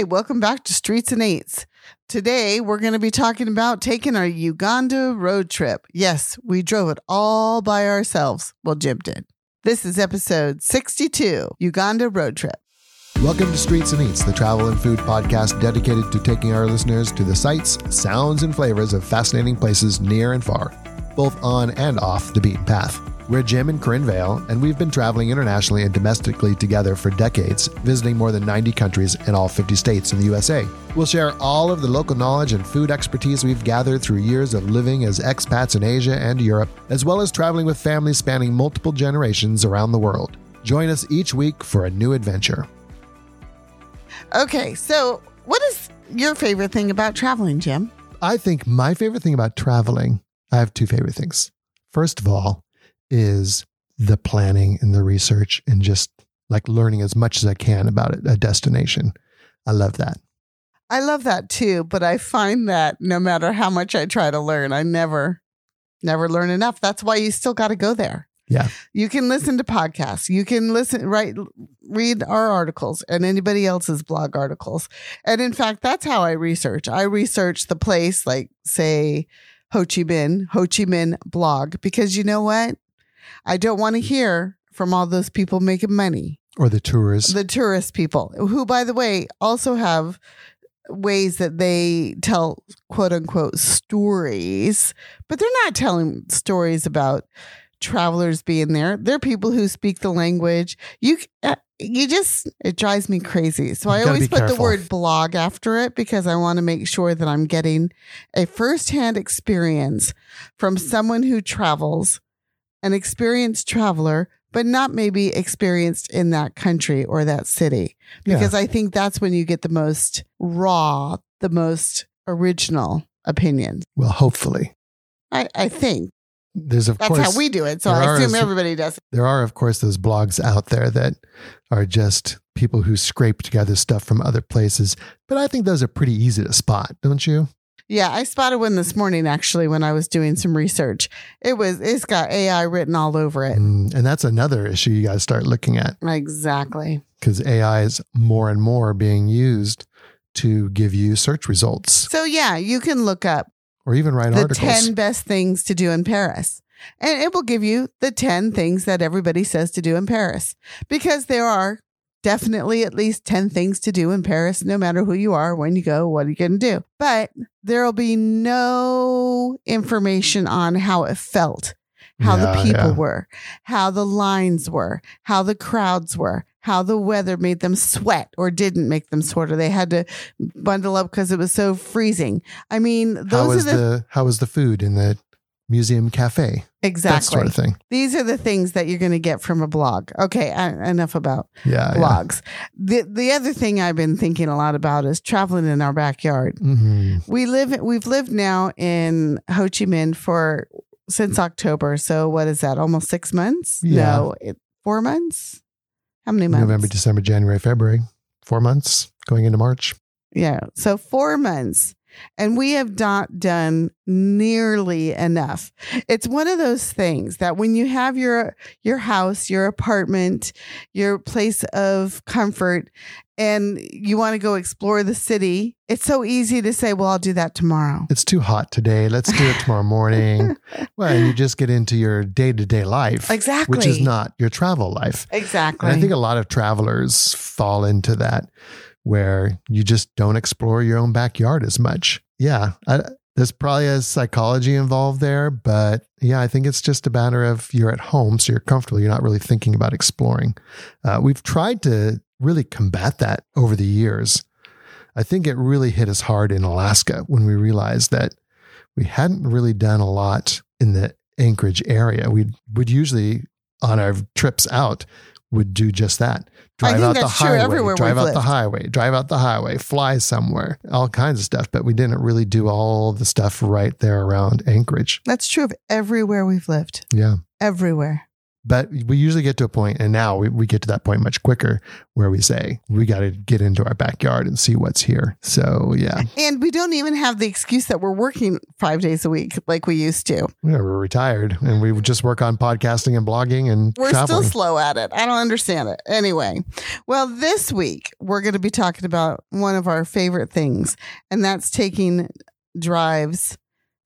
right, welcome back to Streets and Eats. Today, we're going to be talking about taking our Uganda road trip. Yes, we drove it all by ourselves. Well, Jim did. This is episode 62 Uganda road trip. Welcome to Streets and Eats, the travel and food podcast dedicated to taking our listeners to the sights, sounds, and flavors of fascinating places near and far, both on and off the beaten path. We're Jim and Corinne Vale, and we've been traveling internationally and domestically together for decades, visiting more than 90 countries in all 50 states in the USA. We'll share all of the local knowledge and food expertise we've gathered through years of living as expats in Asia and Europe, as well as traveling with families spanning multiple generations around the world. Join us each week for a new adventure. Okay, so what is your favorite thing about traveling, Jim? I think my favorite thing about traveling, I have two favorite things. First of all, is the planning and the research and just like learning as much as I can about it, a destination. I love that. I love that too, but I find that no matter how much I try to learn, I never, never learn enough. That's why you still got to go there. Yeah. You can listen to podcasts. You can listen, write, read our articles and anybody else's blog articles. And in fact, that's how I research. I research the place, like say Ho Chi Minh, Ho Chi Minh blog, because you know what? I don't want to hear from all those people making money. Or the tourists. The tourist people, who, by the way, also have ways that they tell quote unquote stories, but they're not telling stories about travelers being there. They're people who speak the language. You, uh, you just, it drives me crazy. So I always put careful. the word blog after it because I want to make sure that I'm getting a firsthand experience from someone who travels an experienced traveler, but not maybe experienced in that country or that city. Because yeah. I think that's when you get the most raw, the most original opinions. Well, hopefully. I, I think. There's of course That's course how we do it. So I assume everybody does. There are, of course, those blogs out there that are just people who scrape together stuff from other places. But I think those are pretty easy to spot, don't you? Yeah, I spotted one this morning actually when I was doing some research. It was it's got AI written all over it. Mm, and that's another issue you got to start looking at. Exactly. Cuz AI is more and more being used to give you search results. So yeah, you can look up or even write the articles. 10 best things to do in Paris. And it will give you the 10 things that everybody says to do in Paris because there are definitely at least 10 things to do in Paris, no matter who you are, when you go, what are you going to do? But there will be no information on how it felt, how yeah, the people yeah. were, how the lines were, how the crowds were, how the weather made them sweat or didn't make them sweat, or they had to bundle up because it was so freezing. I mean, those how was are the, the how was the food in the museum cafe. Exactly. That sort of thing. These are the things that you're going to get from a blog. Okay, uh, enough about yeah, blogs. Yeah. The the other thing I've been thinking a lot about is traveling in our backyard. Mm-hmm. We live we've lived now in Ho Chi Minh for since October. So what is that? Almost 6 months? Yeah. No, it, 4 months? How many months? November, December, January, February. 4 months going into March. Yeah. So 4 months and we have not done nearly enough. It's one of those things that when you have your your house, your apartment, your place of comfort and you want to go explore the city, it's so easy to say, "Well, I'll do that tomorrow." It's too hot today. Let's do it tomorrow morning. well, you just get into your day-to-day life. Exactly. Which is not your travel life. Exactly. And I think a lot of travelers fall into that where you just don't explore your own backyard as much. Yeah, I, there's probably a psychology involved there, but yeah, I think it's just a matter of you're at home, so you're comfortable. You're not really thinking about exploring. Uh, we've tried to really combat that over the years. I think it really hit us hard in Alaska when we realized that we hadn't really done a lot in the Anchorage area. We would usually on our trips out would do just that. Drive out the highway, drive out lived. the highway, drive out the highway, fly somewhere, all kinds of stuff. But we didn't really do all the stuff right there around Anchorage. That's true of everywhere we've lived. Yeah. Everywhere. But we usually get to a point, and now we, we get to that point much quicker where we say, we got to get into our backyard and see what's here. So, yeah, And we don't even have the excuse that we're working five days a week like we used to. yeah we're retired and we just work on podcasting and blogging and We're traveling. still slow at it. I don't understand it. Anyway, well, this week we're going to be talking about one of our favorite things, and that's taking drives,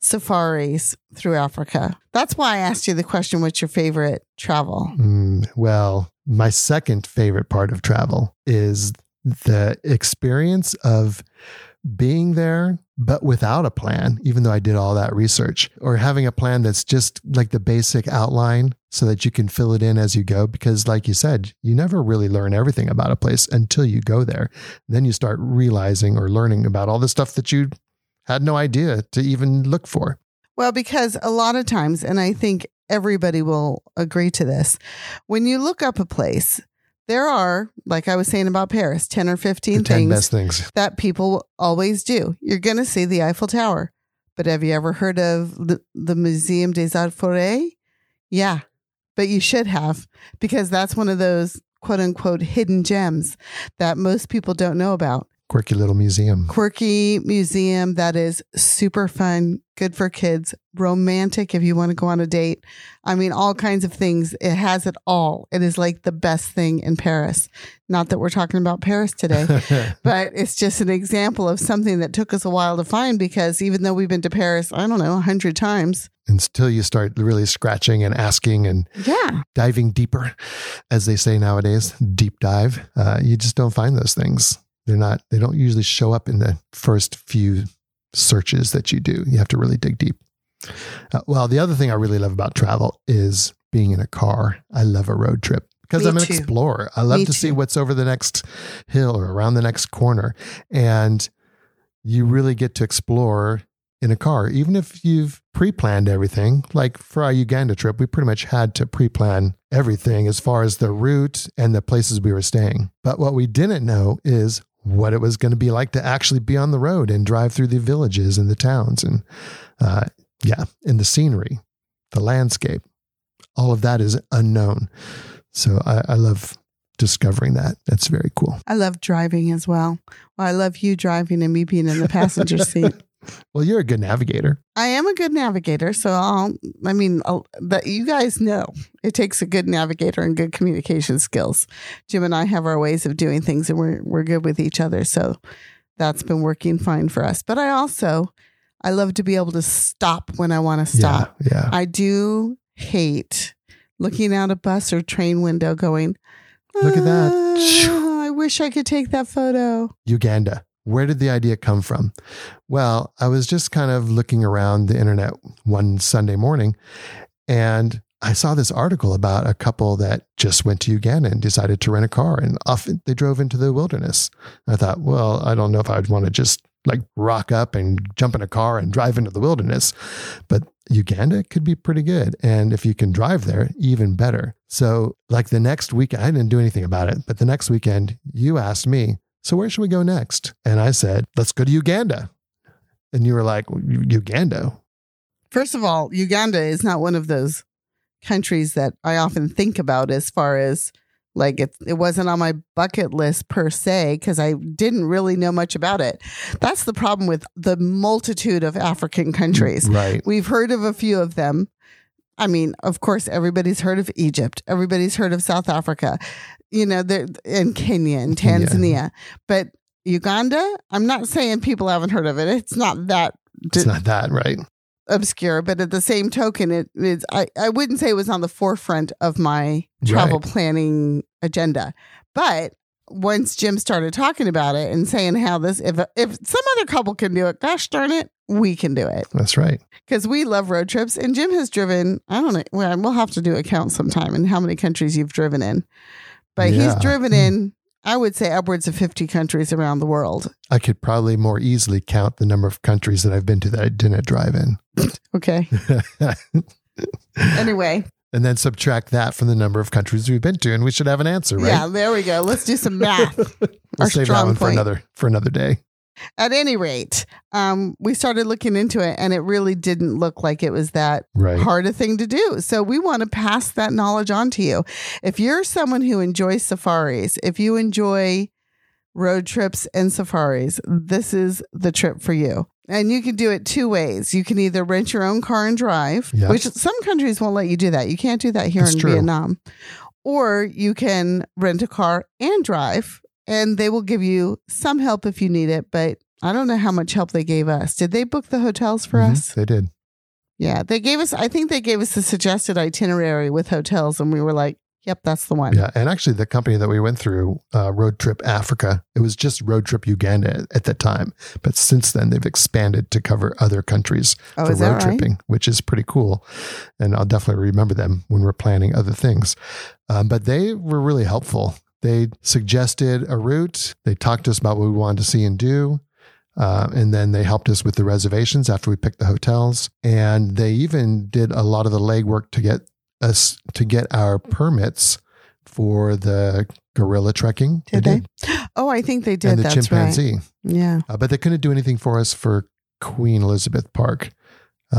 safaris through Africa. That's why I asked you the question what's your favorite travel? Mm, well, my second favorite part of travel is the experience of being there, but without a plan, even though I did all that research, or having a plan that's just like the basic outline so that you can fill it in as you go. Because, like you said, you never really learn everything about a place until you go there. Then you start realizing or learning about all the stuff that you had no idea to even look for. Well, because a lot of times, and I think everybody will agree to this, when you look up a place, there are, like I was saying about Paris, 10 or 15 The 10 things best things. that people always do. You're going to see the Eiffel Tower. But have you ever heard of the, the Museum des Arts Forains? Yeah, but you should have because that's one of those quote unquote hidden gems that most people don't know about. Quirky little museum. Quirky museum that is super fun, good for kids, romantic if you want to go on a date. I mean, all kinds of things. It has it all. It is like the best thing in Paris. Not that we're talking about Paris today but it's just an example of something that took us a while to find because even though we've been to Paris, I don't know, a hundred times. until you start really scratching and asking and Yeah. diving deeper, as they say nowadays, deep dive. Uh, you just don't find those things. They're not. They don't usually show up in the first few searches that you do. You have to really dig deep. Uh, well, the other thing I really love about travel is being in a car. I love a road trip because I'm an too. explorer. I love Me to see what's over the next hill or around the next corner, and you really get to explore in a car, even if you've pre planned everything. Like for our Uganda trip, we pretty much had to pre plan everything as far as the route and the places we were staying. But what we didn't know is what it was going to be like to actually be on the road and drive through the villages and the towns and, uh, yeah, and the scenery, the landscape. All of that is unknown. So I, I love discovering that. That's very cool. I love driving as well. well. I love you driving and me being in the passenger seat. Well, you're a good navigator. I am a good navigator, so I'll, I mean, I'll, that you guys know it takes a good navigator and good communication skills. Jim and I have our ways of doing things, and we're we're good with each other, so that's been working fine for us. But I also, I love to be able to stop when I want to stop. Yeah. Yeah. I do hate looking out a bus or train window going, Look at that. "Ah, I wish I could take that photo. Uganda. Where did the idea come from? Well, I was just kind of looking around the internet one Sunday morning and I saw this article about a couple that just went to Uganda and decided to rent a car and off they drove into the wilderness. I thought, well, I don't know if I'd want to just like rock up and jump in a car and drive into the wilderness, but Uganda could be pretty good. And if you can drive there, even better. So, like the next weekend, I didn't do anything about it, but the next weekend, you asked me, So, where should we go next? And I said, Let's go to Uganda. And you were like, Uganda? First of all, Uganda is not one of those countries that I often think about as far as like it, it wasn't on my bucket list per se because I didn't really know much about it. That's the problem with the multitude of African countries. Right. We've heard of a few of them. I mean, of course, everybody's heard of Egypt. Everybody's heard of South Africa, you know, in Kenya and. Tanzania. But Uganda, I'm not saying people haven't heard of it. It's not that It's not that, right? obscure, but at the same token, it is. I, I wouldn't say it was on the forefront of my travel Right. planning agenda, but once Jim started talking about it and saying how this, if if some other couple can do it, gosh darn it, we can do it That's right. because we love road trips. And Jim has driven. I don't know. Well, we'll have to do a count sometime and how many countries you've driven in, but he's driven in. I would say upwards of 50 countries around the world. I could probably more easily count the number of countries that I've been to that I didn't drive in. Okay. Anyway, and then subtract that from the number of countries we've been to, and we should have an answer, right? yeah, there we go. Let's do some math. we'll Our save that one for another for another day. At any rate, um, we started looking into it and it really didn't look like it was that Right. hard a thing to do. So we want to pass that knowledge on to you. If you're someone who enjoys safaris, if you enjoy road trips and safaris, this is the trip for you. And you can do it two ways. You can either rent your own car and drive, Yeah. which some countries won't let you do that. You can't do that here That's in true. Vietnam. Or you can rent a car and drive, and they will give you some help if you need it. But I don't know how much help they gave us. Did they book the hotels for Mhm. us? They did. Yeah, they gave us. I think they gave us a suggested itinerary with hotels, and we were like, "Yep, that's the one." Yeah. And actually, the company that we went through, uh, Road Trip Africa, it was just Road Trip Uganda at, at that time. But since then, they've expanded to cover other countries oh, for road right? tripping, which is pretty cool. And I'll definitely remember them when we're planning other things. Um, but they were really helpful. They suggested a route, they talked to us about what we wanted to see and do. Uh, and then they helped us with the reservations after we picked the hotels. And they even did a lot of the legwork to get us to get our permits for the gorilla trekking. Did they? Oh, I think they did. And the that's chimpanzee. right. Yeah. Uh, but they couldn't do anything for us for Queen Elizabeth Park.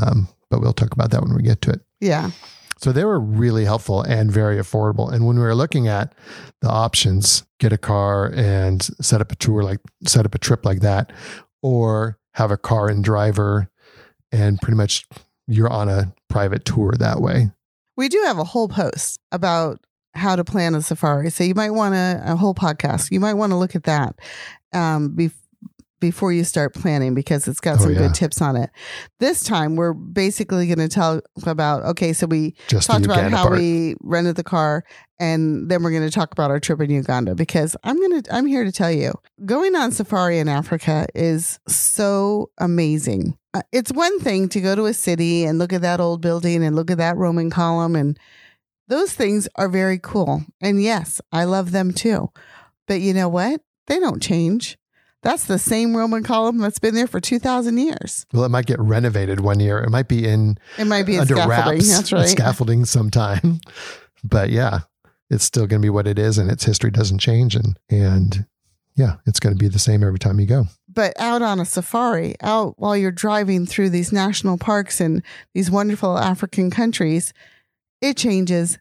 Um, but we'll talk about that when we get to it. Yeah. So they were really helpful and very affordable. And when we were looking at the options, get a car and set up a tour like set up a trip like that, or have a car and driver, and pretty much you're on a private tour that way. We do have a whole post about how to plan a safari. So you might want a whole podcast, you might want to look at that um, before you start planning because it's got Oh, some yeah. good tips on it. This time we're basically going to tell about, okay, so we Just talked about how part. we rented the car and then we're going to talk about our trip in Uganda because I'm going to I'm here to tell you going on safari in Africa is so amazing. Uh, It's one thing to go to a city and look at that old building and look at that Roman column and those things are very cool. And yes, I love them too. But you know what? They don't change. That's the same Roman column that's been there for 2000 years. well, it might get renovated one year. It might be in It might be under scaffolding. wraps, That's right. scaffolding sometime. But yeah, it's still going to be what it is, and its history doesn't change. And and yeah, it's going to be the same every time you go. but out on a safari, out while you're driving through these national parks and these wonderful African countries, it changes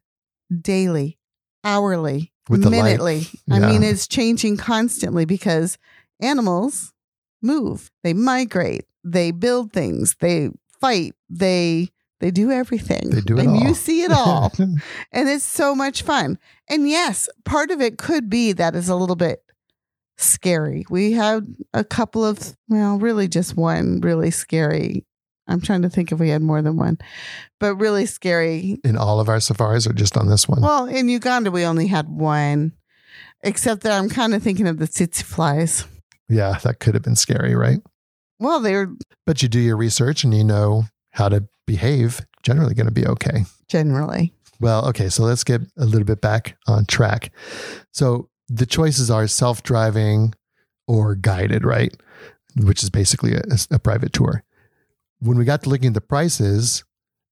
daily, hourly, With minutely. I mean, it's changing constantly because animals move, they migrate, they build things, they fight, they they do everything. They do it and all. you see it all and it's so much fun. And yes, part of it could be that is a little bit scary. We had a couple of, well, really just one really scary. I'm trying to think if we had more than one, but really scary. in all of our safaris, or just on this one. Well, in Uganda, we only had one, except that I'm kind of thinking of the tsetse flies. Yeah, that could have been scary, right? Well, they're But you do your research and you know how to behave. Generally, going to be okay. generally. Well, okay, so let's get a little bit back on track. So the choices are self driving or guided, right? Which is basically a, a private tour. When we got to looking at the prices,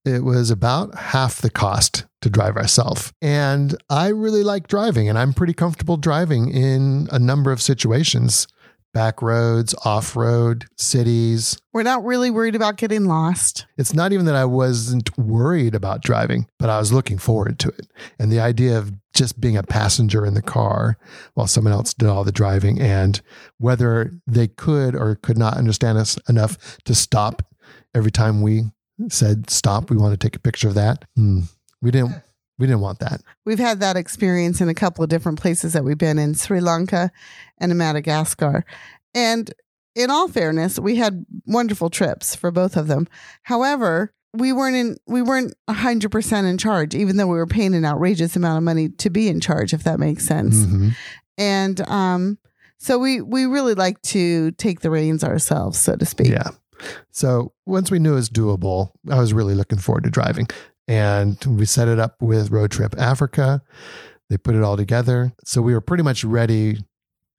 it was about half the cost to drive ourselves. And I really like driving, and I'm pretty comfortable driving in a number of situations back roads, off road, cities. We're not really worried about getting lost. It's not even that I wasn't worried about driving, but I was looking forward to it. And the idea of just being a passenger in the car while someone else did all the driving and whether they could or could not understand us enough to stop every time we said stop, we want to take a picture of that. Hmm. We didn't we didn't want that. We've had that experience in a couple of different places that we've been in Sri Lanka and in Madagascar. And in all fairness, we had wonderful trips for both of them. However, we weren't in we weren't 100% in charge even though we were paying an outrageous amount of money to be in charge if that makes sense. Mhm. And um so we we really like to take the reins ourselves so to speak. Yeah. So once we knew it was doable, I was really looking forward to driving. And we set it up with Road Trip Africa. They put it all together. So we were pretty much ready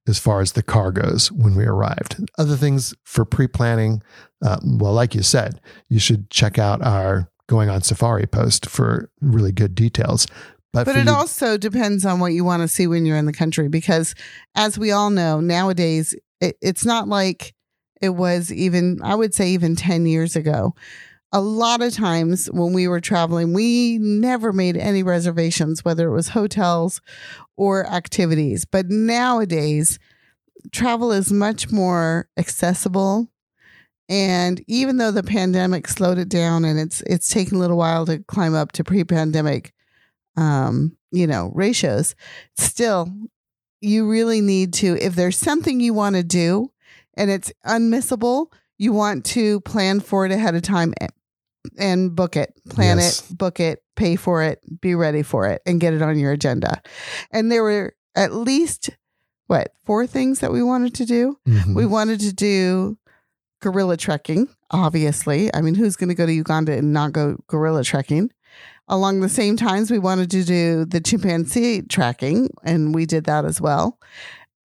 as far as the car goes when we arrived. Other things for pre planning, uh, well, like you said, you should check out our going on safari post for really good details. But, But it you- also depends on what you want to see when you're in the country because, as we all know, nowadays It, it's not like it was even, I would say, even 10 years ago. A lot of times when we were traveling, we never made any reservations, whether it was hotels or activities. But nowadays, travel is much more accessible. And even though the pandemic slowed it down and it's it's taken a little while to climb up to pre-pandemic um, you know, ratios, still you really need to if there's something you want to do and it's unmissable, you want to plan for it ahead of time and, book it. Plan Yes. it, book it, pay for it, be ready for it and get it on your agenda. And there were at least what, four things that we wanted to do? Mhm. We wanted to do gorilla trekking, obviously. I mean, who's going to go to Uganda and not go gorilla trekking? Along the same times, we wanted to do the chimpanzee tracking, and we did that as well.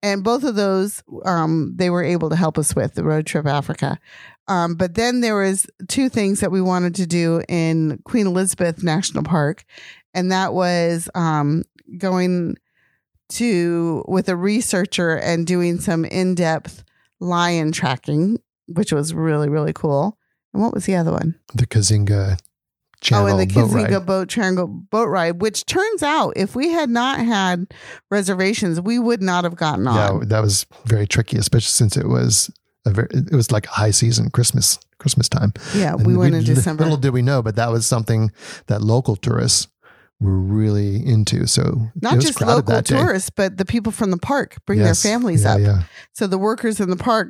And both of those, um, they were able to help us with the road trip Africa. Um, but then there was two things that we wanted to do in Queen Elizabeth National Park, and that was um, going to with a researcher and doing some in-depth lion tracking, which was really really cool. And what was the other one? the Kazinga channel oh, and the boat ride. Kazinga boat triangle boat ride, which turns out if we had not had reservations, we would not have gotten on. Yeah, that was very tricky, especially since it was very, it was like a high season, Christmas, Christmas time. Yeah, And we went in December. Little did we know, but that was something that local tourists were really into. So Not just local tourists, but the people from the park bring Yes. their families Yeah, up. Yeah. So the workers in the park,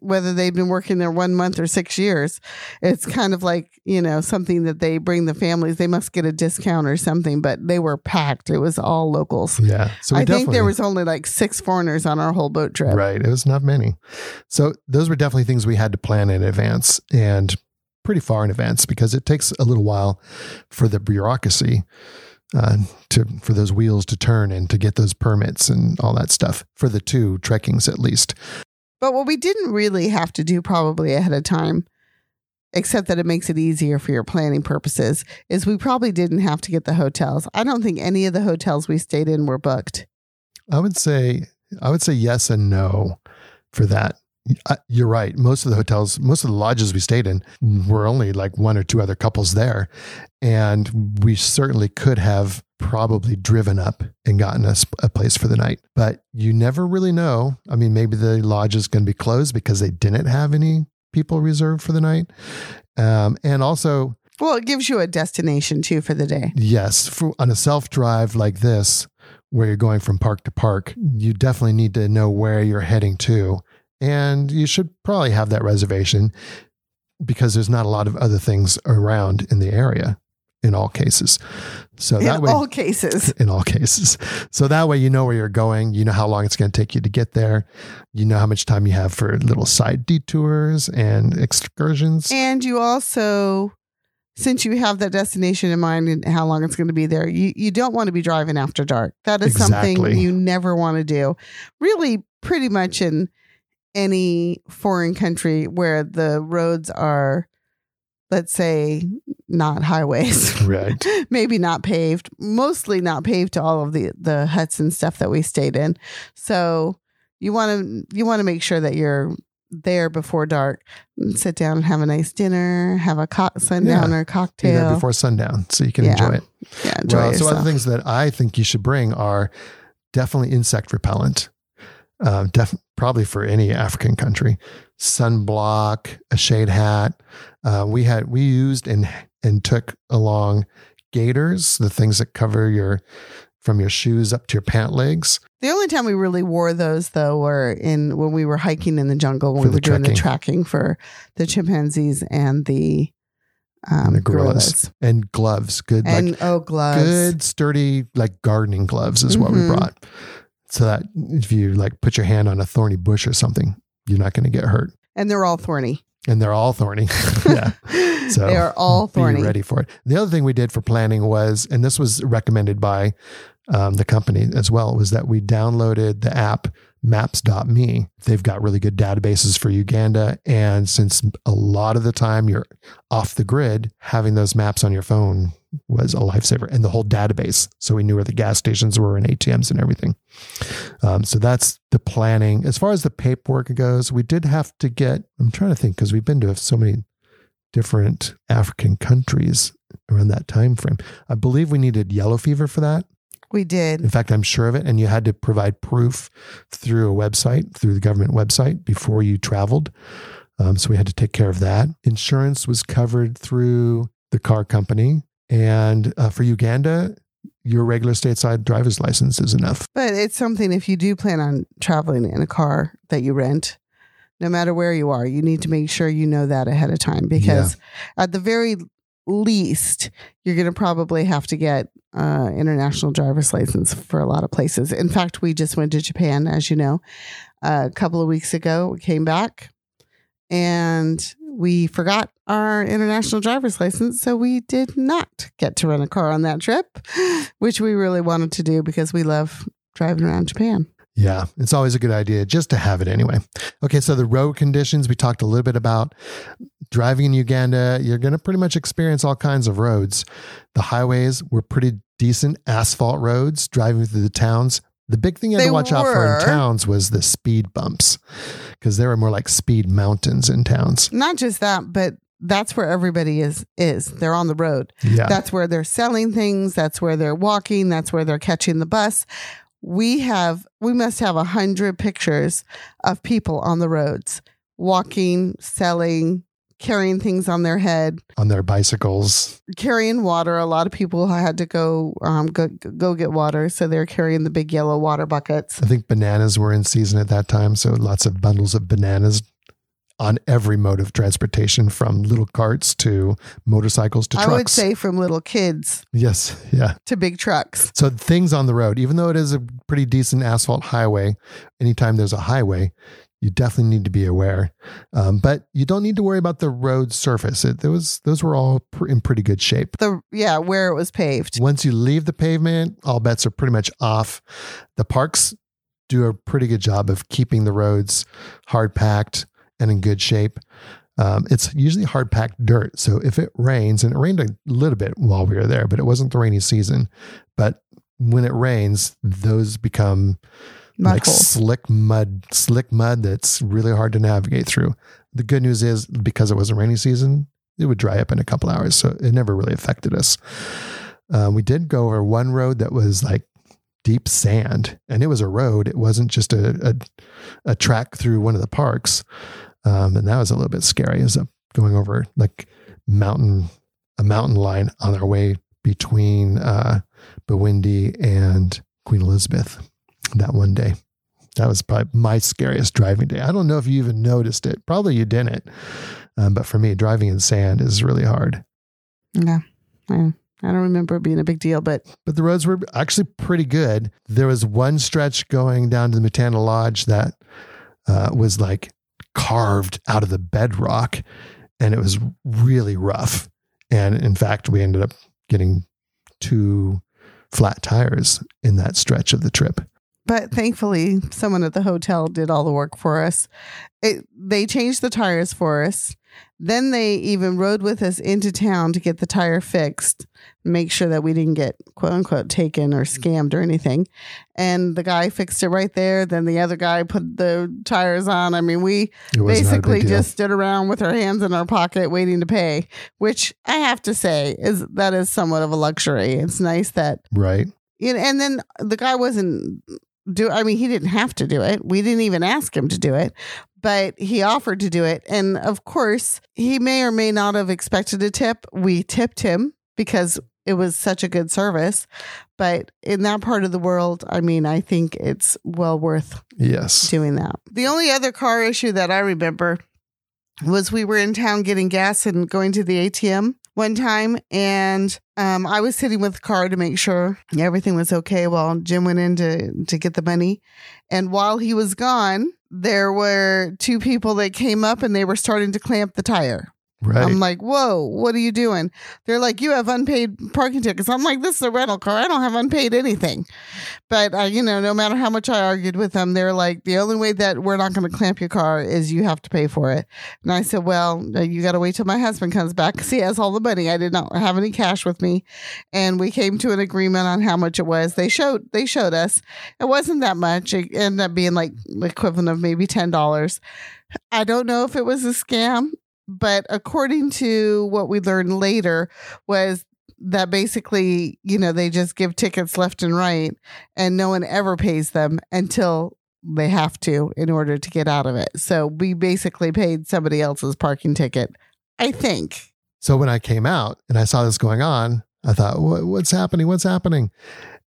whether they've been working there one month or six years, it's kind of like, you know, something that they bring the families. They must get a discount or something, but they were packed. It was all locals. Yeah. So I think there was only like six foreigners on our whole boat trip. right. It was not many. So those were definitely things we had to plan in advance and pretty far in advance because it takes a little while for the bureaucracy uh, to for those wheels to turn and to get those permits and all that stuff for the two trekkings at least. But what we didn't really have to do probably ahead of time, except that it makes it easier for your planning purposes, is we probably didn't have to get the hotels. I don't think any of the hotels we stayed in were booked. I would say I would say yes and no for that. You're right. Most of the hotels, most of the lodges we stayed in were only like one or two other couples there. And we certainly could have probably driven up and gotten us a place for the night. But you never really know. I mean, maybe the lodge is going to be closed because they didn't have any people reserved for the night. Um, and also, Well, it gives you a destination too for the day. Yes, for, on a self drive like this, where you're going from park to park, you definitely need to know where you're heading to. And you should probably have that reservation because there's not a lot of other things around in the area in all cases. So that in way, all cases. in all cases. So that way, you know where you're going. You know how long it's going to take you to get there. You know how much time you have for little side detours and excursions. And you also, since you have that destination in mind and how long it's going to be there, you, you don't want to be driving after dark. That is Exactly. something you never want to do. Really, pretty much in any foreign country where the roads are, let's say, not highways. right. maybe not paved, mostly not paved to all of the the huts and stuff that we stayed in. So you want to you want to make sure that you're there before dark. Sit down and have a nice dinner, have a co- sundowner Be cocktail. there before sundown so you can Yeah. enjoy it. yeah, enjoy well, so other things that I think you should bring are definitely insect repellent. Uh, def- probably for any African country, sunblock, a shade hat. Uh, we had we used and and took along gaiters, the things that cover your from your shoes up to your pant legs. the only time we really wore those though were in when we were hiking in the jungle when For we were doing the tracking for the chimpanzees and the um, And the gorillas. gorillas. and gloves, good like And oh, gloves. good sturdy like gardening gloves is what we Mhm. brought so that if you like put your hand on a thorny bush or something you're not going to get hurt. And they're all thorny. and they're all thorny. Yeah. So, they are all thorny. be ready for it. The other thing we did for planning was and this was recommended by um, the company as well was that we downloaded the app maps.me they've got really good databases for uganda. And since a lot of the time you're off the grid having those maps on your phone was a lifesaver and the whole database. So we knew where the gas stations were and ATMs and everything. Um, so that's the planning. As far as the paperwork goes, we did have to get, I'm trying to think because we've been to so many different African countries around that time frame. I believe we needed yellow fever for that. We did. In fact, I'm sure of it. And you had to provide proof through a website, through the government website before you traveled. Um, so we had to take care of that. Insurance was covered through the car company. And uh, for Uganda, your regular stateside driver's license is enough. But it's something if you do plan on traveling in a car that you rent, no matter where you are, you need to make sure you know that ahead of time because at the very least, you're going to probably have to get uh, international driver's license for a lot of places. In fact, we just went to Japan, as you know, a couple of weeks ago. We came back and we forgot our international driver's license. So we did not get to rent a car on that trip, which we really wanted to do because we love driving around Japan. Yeah, it's always a good idea just to have it anyway. Okay, so the road conditions we talked a little bit about. Driving in Uganda, you're going to pretty much experience all kinds of roads. The highways were pretty decent asphalt roads driving through the towns. The big thing you had They to watch out for in towns was the speed bumps because there are more like speed mountains in towns. Not just that, but that's where everybody is is. They're on the road. Yeah. That's where they're selling things, that's where they're walking, that's where they're catching the bus. We have we must have a hundred pictures of people on the roads walking, selling, carrying things on their head, on their bicycles. carrying water. A lot of people had to go um, go, go get water, so they're carrying the big yellow water buckets. I think bananas were in season at that time. So lots of bundles of bananas on every mode of transportation from little carts to motorcycles to trucks. I would say from little kids yes. Yeah. to big trucks. So things on the road, even though it is a pretty decent asphalt highway, anytime there's a highway, you definitely need to be aware. Um, but you don't need to worry about the road surface. It, was, those were all pr- in pretty good shape. The yeah, where it was paved. Once you leave the pavement, all bets are pretty much off. The parks do a pretty good job of keeping the roads hard packed and in good shape. Um, it's usually hard packed dirt. So if it rains, and it rained a little bit while we were there, but it wasn't the rainy season. But when it rains, those become Like slick mud, slick mud that's really hard to navigate through. The good news is because it was a rainy season, it would dry up in a couple hours, so it never really affected us. Um, we did go over one road that was like deep sand, and it was a road. It wasn't just a a, a track through one of the parks, um, and that was a little bit scary. Uh, going over like mountain a mountain line on our way between uh, Bwindi and Queen Elizabeth that one day. That was probably my scariest driving day. I don't know if you even noticed it. Probably you didn't. Um, but for me, driving in sand is really hard. Yeah. I, I don't remember it being a big deal, but But the roads were actually pretty good. There was one stretch going down to the Matana Lodge that uh, was like carved out of the bedrock and it was really rough. And in fact, we ended up getting two flat tires in that stretch of the trip. But thankfully someone at the hotel did all the work for us. It, they changed the tires for us. Then they even rode with us into town to get the tire fixed, make sure that we didn't get quote unquote taken or mm-hmm. scammed or anything. And the guy fixed it right there. Then the other guy put the tires on. I mean, we It was not a big basically just stood around with our hands in our pocket waiting to pay, which I have to say is that is somewhat of a luxury. It's nice that right. you know, and then the guy wasn't do I mean he didn't have to do it. We didn't even ask him to do it, but he offered to do it. And of course, he may or may not have expected a tip. We tipped him because it was such a good service. But in that part of the world, I mean, I think it's well worth Yes. doing that. The only other car issue that I remember was we were in town getting gas and going to the ATM one time, and um, I was sitting with the car to make sure everything was okay while Jim went in to, to get the money. And while he was gone, there were two people that came up and they were starting to clamp the tire. Right. I'm like, whoa, what are you doing? They're like, you have unpaid parking tickets. I'm like, this is a rental car. I don't have unpaid anything. But, uh, you know, no matter how much I argued with them, they're like, the only way that we're not going to clamp your car is you have to pay for it. And I said, well, uh, you got to wait till my husband comes back because he has all the money. I did not have any cash with me. And we came to an agreement on how much it was. They showed, they showed us. It wasn't that much. It ended up being like equivalent of maybe $10. I don't know if it was a scam but according to what we learned later was that basically you know they just give tickets left and right and no one ever pays them until they have to in order to get out of it so we basically paid somebody else's parking ticket i think So when I came out and I saw this going on, I thought, what's happening? What's happening?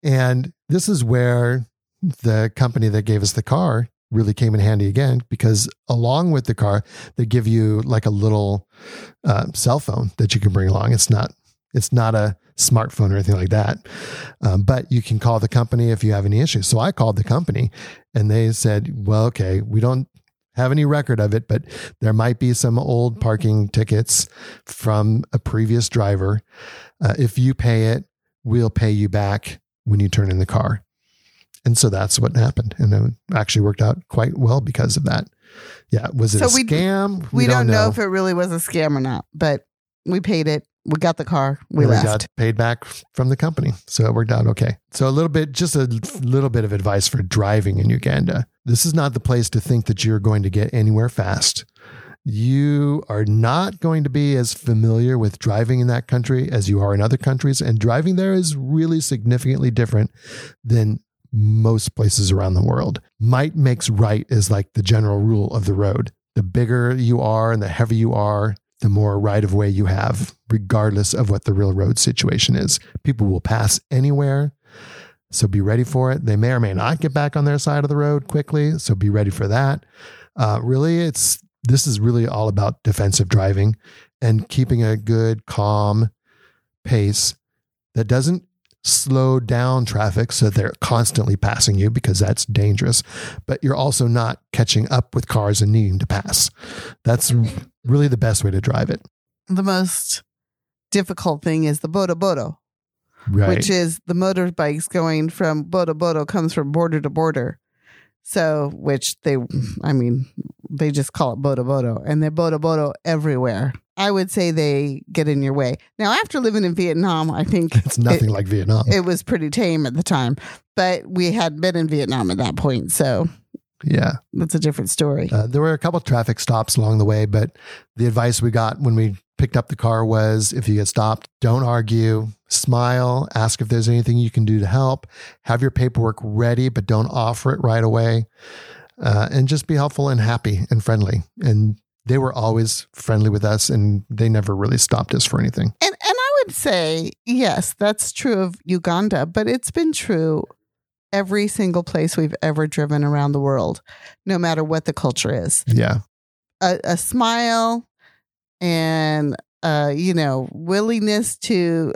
And this is where the company that gave us the car really came in handy again because along with the car, they give you like a little uh, cell phone that you can bring along. It's not it's not a smartphone or anything like that, um, but you can call the company if you have any issues. So I called the company, and they said, "Well, okay, we don't." Have any record of it, but there might be some old parking tickets from a previous driver. Uh, if you pay it, we'll pay you back when you turn in the car. And so that's what happened. And it actually worked out quite well because of that. Yeah. Was it So a we- scam? we, don't, know. if it really was a scam or not but we paid it we got the car we left got paid back from the company. So it worked out okay. So a little bit, just a little bit of advice for driving in Uganda. This is not the place to think that you're going to get anywhere fast. You are not going to be as familiar with driving in that country as you are in other countries. And driving there is really significantly different than most places around the world. Might makes right is like the general rule of the road. The bigger you are and the heavier you are, the more right of way you have, regardless of what the real road situation is. People will pass anywhere. So be ready for it. They may or may not get back on their side of the road quickly. So be ready for that. Uh, really, it's this is really all about defensive driving and keeping a good, calm pace that doesn't slow down traffic so they're constantly passing you because that's dangerous. But you're also not catching up with cars and needing to pass. That's really the best way to drive it. the most difficult thing is the boda boda Right. which is the motorbikes going from boda boda comes from border to border so which they i mean they just call it boda boda and they're boda boda everywhere i would say they get in your way now after living in vietnam i think it's nothing like Vietnam. it was pretty tame at the time but we had been in vietnam at that point so yeah. that's a different story Uh, there were a couple traffic stops along the way, but the advice we got when we picked up the car was if you get stopped, don't argue, smile, ask if there's anything you can do to help, have your paperwork ready, but don't offer it right away, uh, and just be helpful and happy and friendly. And they were always friendly with us, and they never really stopped us for anything. And and I would say yes, that's true of Uganda, but it's been true every single place we've ever driven around the world, no matter what the culture is. Yeah. A, a smile and uh, you know, willingness to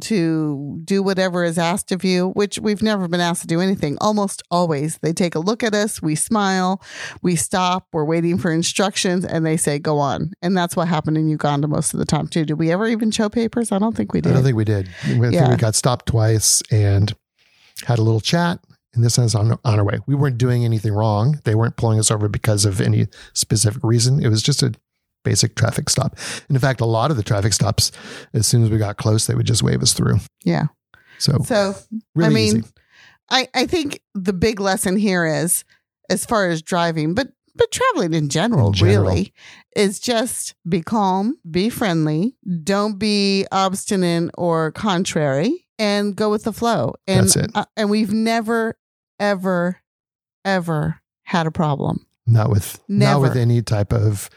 to do whatever is asked of you, which we've never been asked to do anything. Almost always, they take a look at us, we smile, we stop, we're waiting for instructions, and they say, "Go on." And that's what happened in Uganda most of the time too. Did we ever even show papers? I don't think we did. I don't think we did. I think we got stopped twice and had a little chat. And this is on, on our way. We weren't doing anything wrong. They weren't pulling us over because of any specific reason. It was just a basic traffic stop. And in fact, a lot of the traffic stops, as soon as we got close, they would just wave us through. yeah. So So really I mean, easy. I, I think the big lesson here is as far as driving, but but traveling in general, In general. really, is just be calm, be friendly, don't be obstinate or contrary, and go with the flow. And That's it. uh, and we've never, ever, ever had a problem. Not with not with any type of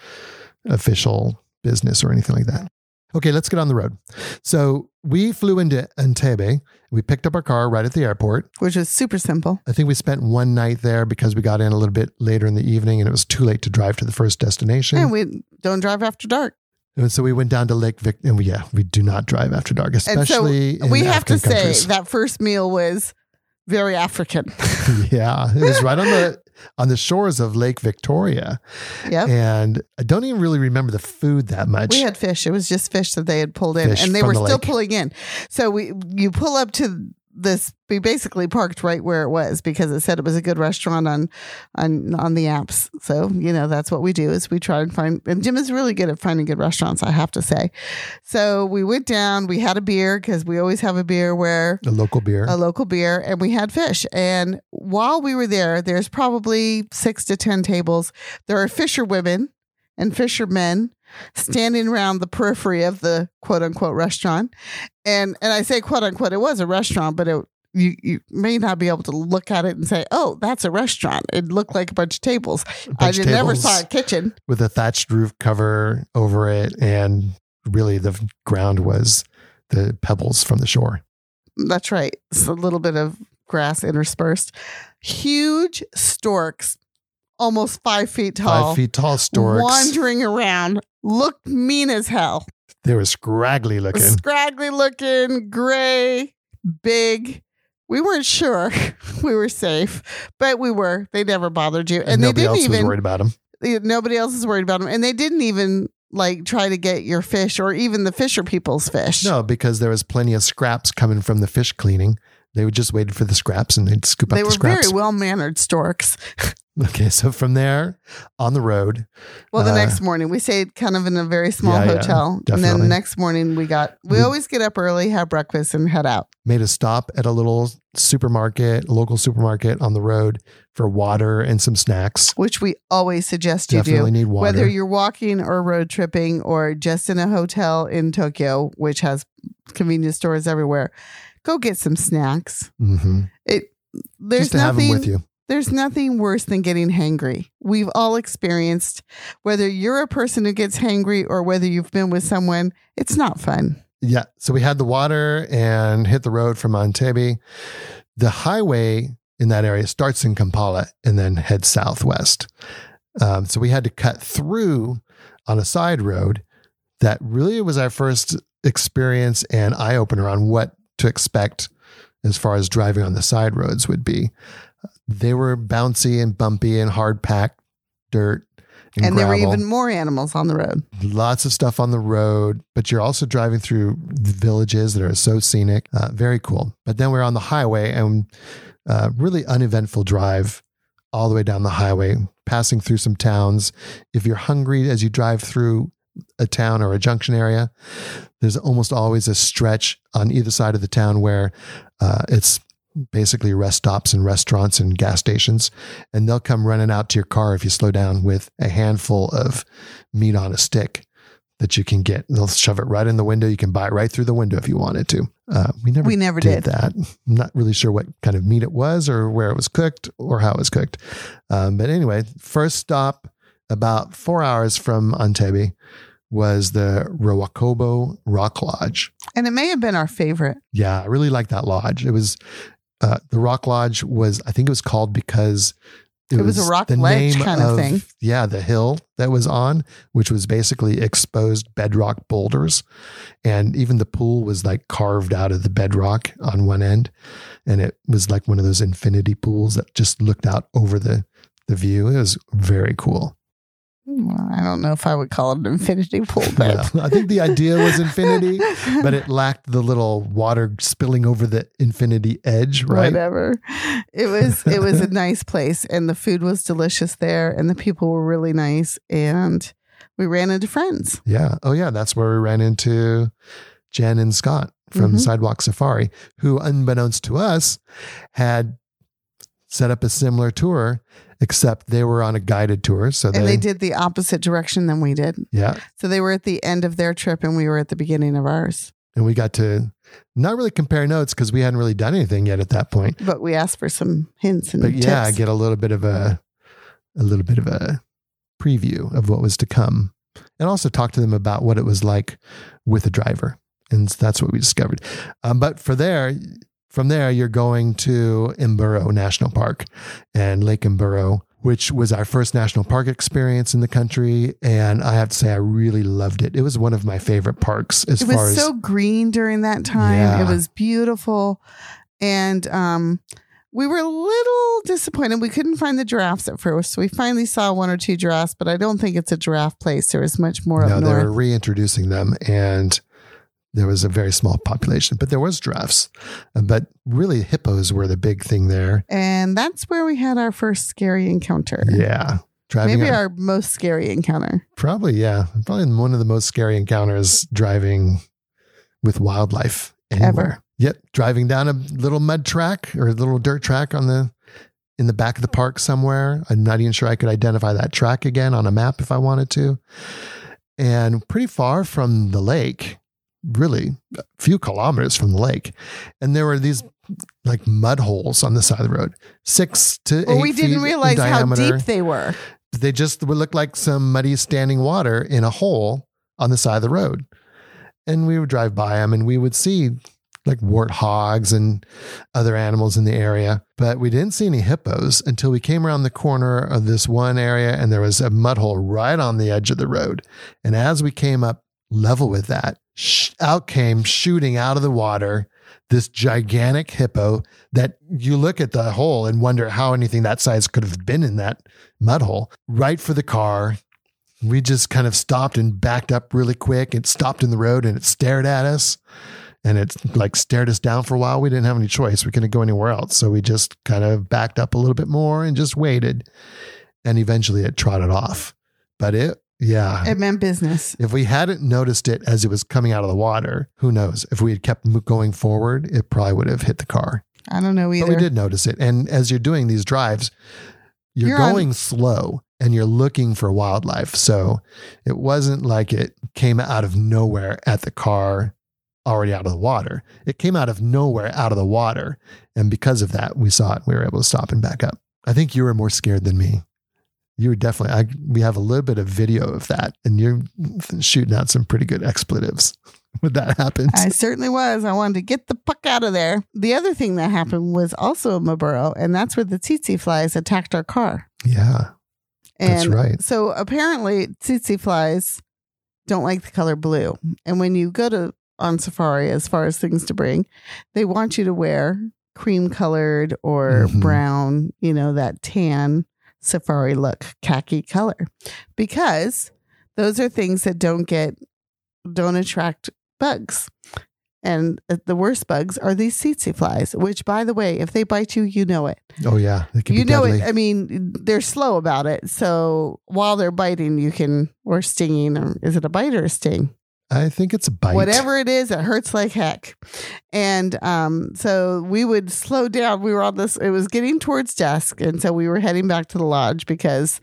official business or anything like that. Okay, let's get on the road. So we flew into Entebbe. We picked up our car right at the airport. Which is super simple. I think we spent one night there because we got in a little bit later in the evening and it was too late to drive to the first destination. And we don't drive after dark. And so we went down to Lake Vic, and we, yeah, we do not drive after dark, so especially in we have to African say countries. that first meal was very African. yeah, it was right on the on the shores of Lake Victoria. Yeah. And I don't even really remember the food that much. We had fish. It was just fish that they had pulled in, Fish and they were the still lake. pulling in. So we, you pull up to this. We basically parked right where it was because it said it was a good restaurant on, on on the apps. So you know that's what we do is we try and find. And Jim is really good at finding good restaurants. I have to say. So we went down. We had a beer because we always have a beer where a local beer. a local beer and we had fish. And while we were there, there's probably six to 10 tables. There are fisher women and fishermen standing around the periphery of the quote unquote restaurant. And, and I say quote unquote, it was a restaurant, but it, you, you may not be able to look at it and say, oh, that's a restaurant. It looked like a bunch of tables. I bunch of did, never saw a kitchen. with a thatched roof cover over it. And really, the ground was the pebbles from the shore. That's right. It's a little bit of grass interspersed. Huge storks, almost five feet tall. Five feet tall storks. wandering around, looked mean as hell. They were scraggly looking. Scraggly looking, gray, big. We weren't sure we were safe, but we were. They never bothered you, and, And they nobody didn't else was even. worried about them. Nobody else is worried about them, and they didn't even like try to get your fish or even the fisher people's fish. No, because there was plenty of scraps coming from the fish cleaning. They would just wait for the scraps and they'd scoop up they the were scraps. very well mannered storks. okay, so from there on the road, Well, the Uh, next morning we stayed kind of in a very small Yeah, yeah, hotel, and then the next morning we got. We We- always get up early, have breakfast, and head out. made a stop at a little supermarket, local supermarket on the road for water and some snacks. which we always suggest you Definitely do. need water. Whether you're walking or road tripping or just in a hotel in Tokyo, which has convenience stores everywhere, go get some snacks. hmm It there's Just to have them nothing with you. there's nothing worse than getting hangry. We've all experienced whether you're a person who gets hangry or whether you've been with someone, it's not fun. Yeah. So we had the water and hit the road from Entebbe. The highway in that area starts in Kampala and then heads southwest. Um, so we had to cut through on a side road. That really was our first experience and eye opener on what to expect as far as driving on the side roads would be. They were bouncy and bumpy and hard packed dirt. And, And there were even more animals on the road. lots of stuff on the road, but you're also driving through the villages that are so scenic. Uh, very cool. But then we're on the highway and uh, really uneventful drive all the way down the highway, passing through some towns. If you're hungry as you drive through a town or a junction area, there's almost always a stretch on either side of the town where uh, it's basically rest stops and restaurants and gas stations. And they'll come running out to your car if you slow down with a handful of meat on a stick that you can get. They'll shove it right in the window. You can buy it right through the window if you wanted to. Uh, we never, We never did, did. that. I'm not really sure what kind of meat it was or where it was cooked or how it was cooked. Um, but anyway, first stop about four hours from Entebbe was the Rwakobo Rock Lodge. And it may have been our favorite. Yeah, I really like that lodge. It was uh, the Rock Lodge was I think it was called because It was a rock the ledge name kind of thing. Yeah, the hill that was on, which was basically exposed bedrock boulders, and even the pool was like carved out of the bedrock on one end, and it was like one of those infinity pools that just looked out over the the view. It was very cool. Well, I don't know if I would call it an infinity pool, but Yeah, I think the idea was infinity, but it lacked the little water spilling over the infinity edge, right? whatever. It was it was a nice place, and the food was delicious there, and the people were really nice, and we ran into friends. Yeah. Oh, yeah. That's where we ran into Jen and Scott from Mhm. Sidewalk Safari, who, unbeknownst to us, had set up a similar tour, except they were on a guided tour. So they, And they did the opposite direction than we did. yeah. So they were at the end of their trip, and we were at the beginning of ours. And we got to not really compare notes because we hadn't really done anything yet at that point. But we asked for some hints and But yeah, tips. get a little bit of a, a little bit of a preview of what was to come, and also talk to them about what it was like with a driver, and that's what we discovered. Um, but for there, from there, you're going to Mburo National Park and Lake Mburo, which was our first national park experience in the country, and I have to say I really loved it. It was one of my favorite parks as it far was as so green during that time. Yeah. It was beautiful. And um, we were a little disappointed. We couldn't find the giraffes at first. So we finally saw one or two giraffes, but I don't think it's a giraffe place. There was much more no, they were reintroducing them, and there was a very small population, but there was giraffes. Uh, But really, hippos were the big thing there. and that's where we had our first scary encounter. Yeah, driving. Maybe on- our most scary encounter. probably yeah, probably one of the most scary encounters driving with wildlife anywhere. Ever. Yep, driving down a little mud track or a little dirt track on the in the back of the park somewhere. I'm not even sure I could identify that track again on a map if I wanted to. And pretty far from the lake, really a few kilometers from the lake. And there were these like mud holes on the side of the road, six to Well, eight we didn't realize how deep they were. they just would look like some muddy standing water in a hole on the side of the road. And we would drive by them and we would see like warthogs and other animals in the area, but we didn't see any hippos until we came around the corner of this one area and there was a mud hole right on the edge of the road. And as we came up level with that, sh- out came shooting out of the water this gigantic hippo that you look at the hole and wonder how anything that size could have been in that mud hole right for the car. We just kind of stopped and backed up really quick. It stopped in the road and it stared at us and it like stared us down for a while. We didn't have any choice. We couldn't go anywhere else. So we just kind of backed up a little bit more and just waited. And eventually it trotted off. But it, yeah. It meant business. if we hadn't noticed it as it was coming out of the water, who knows? If we had kept going forward, it probably would have hit the car. I don't know either. But we did notice it. And as you're doing these drives, you're, You're on- going slow and you're looking for wildlife. So it wasn't like it came out of nowhere at the car already out of the water. It came out of nowhere out of the water. And because of that, we saw it. We were able to stop and back up. I think you were more scared than me. You were definitely, I, we have a little bit of video of that, and you're shooting out some pretty good expletives when that happens. I certainly was. I wanted to get the puck out of there. The other thing that happened was also in Mburo, and that's where the tsetse flies attacked our car. yeah, And That's right. So apparently, tsetse flies don't like the color blue. And when you go to on safari, as far as things to bring, they want you to wear cream colored or Mhm. brown, you know, that tan safari look, khaki color, because those are things that don't get, don't attract bugs. And uh, the worst bugs are these tsetse flies, which, by the way, if they bite you, you know it Oh yeah, you know deadly. it. I mean, they're slow about it. So while they're biting, you can or stinging, or is it a bite or a sting? I think it's a bite. Whatever it is, it hurts like heck. And um, so we would slow down. We were on this. It was getting towards dusk, and so we were heading back to the lodge because,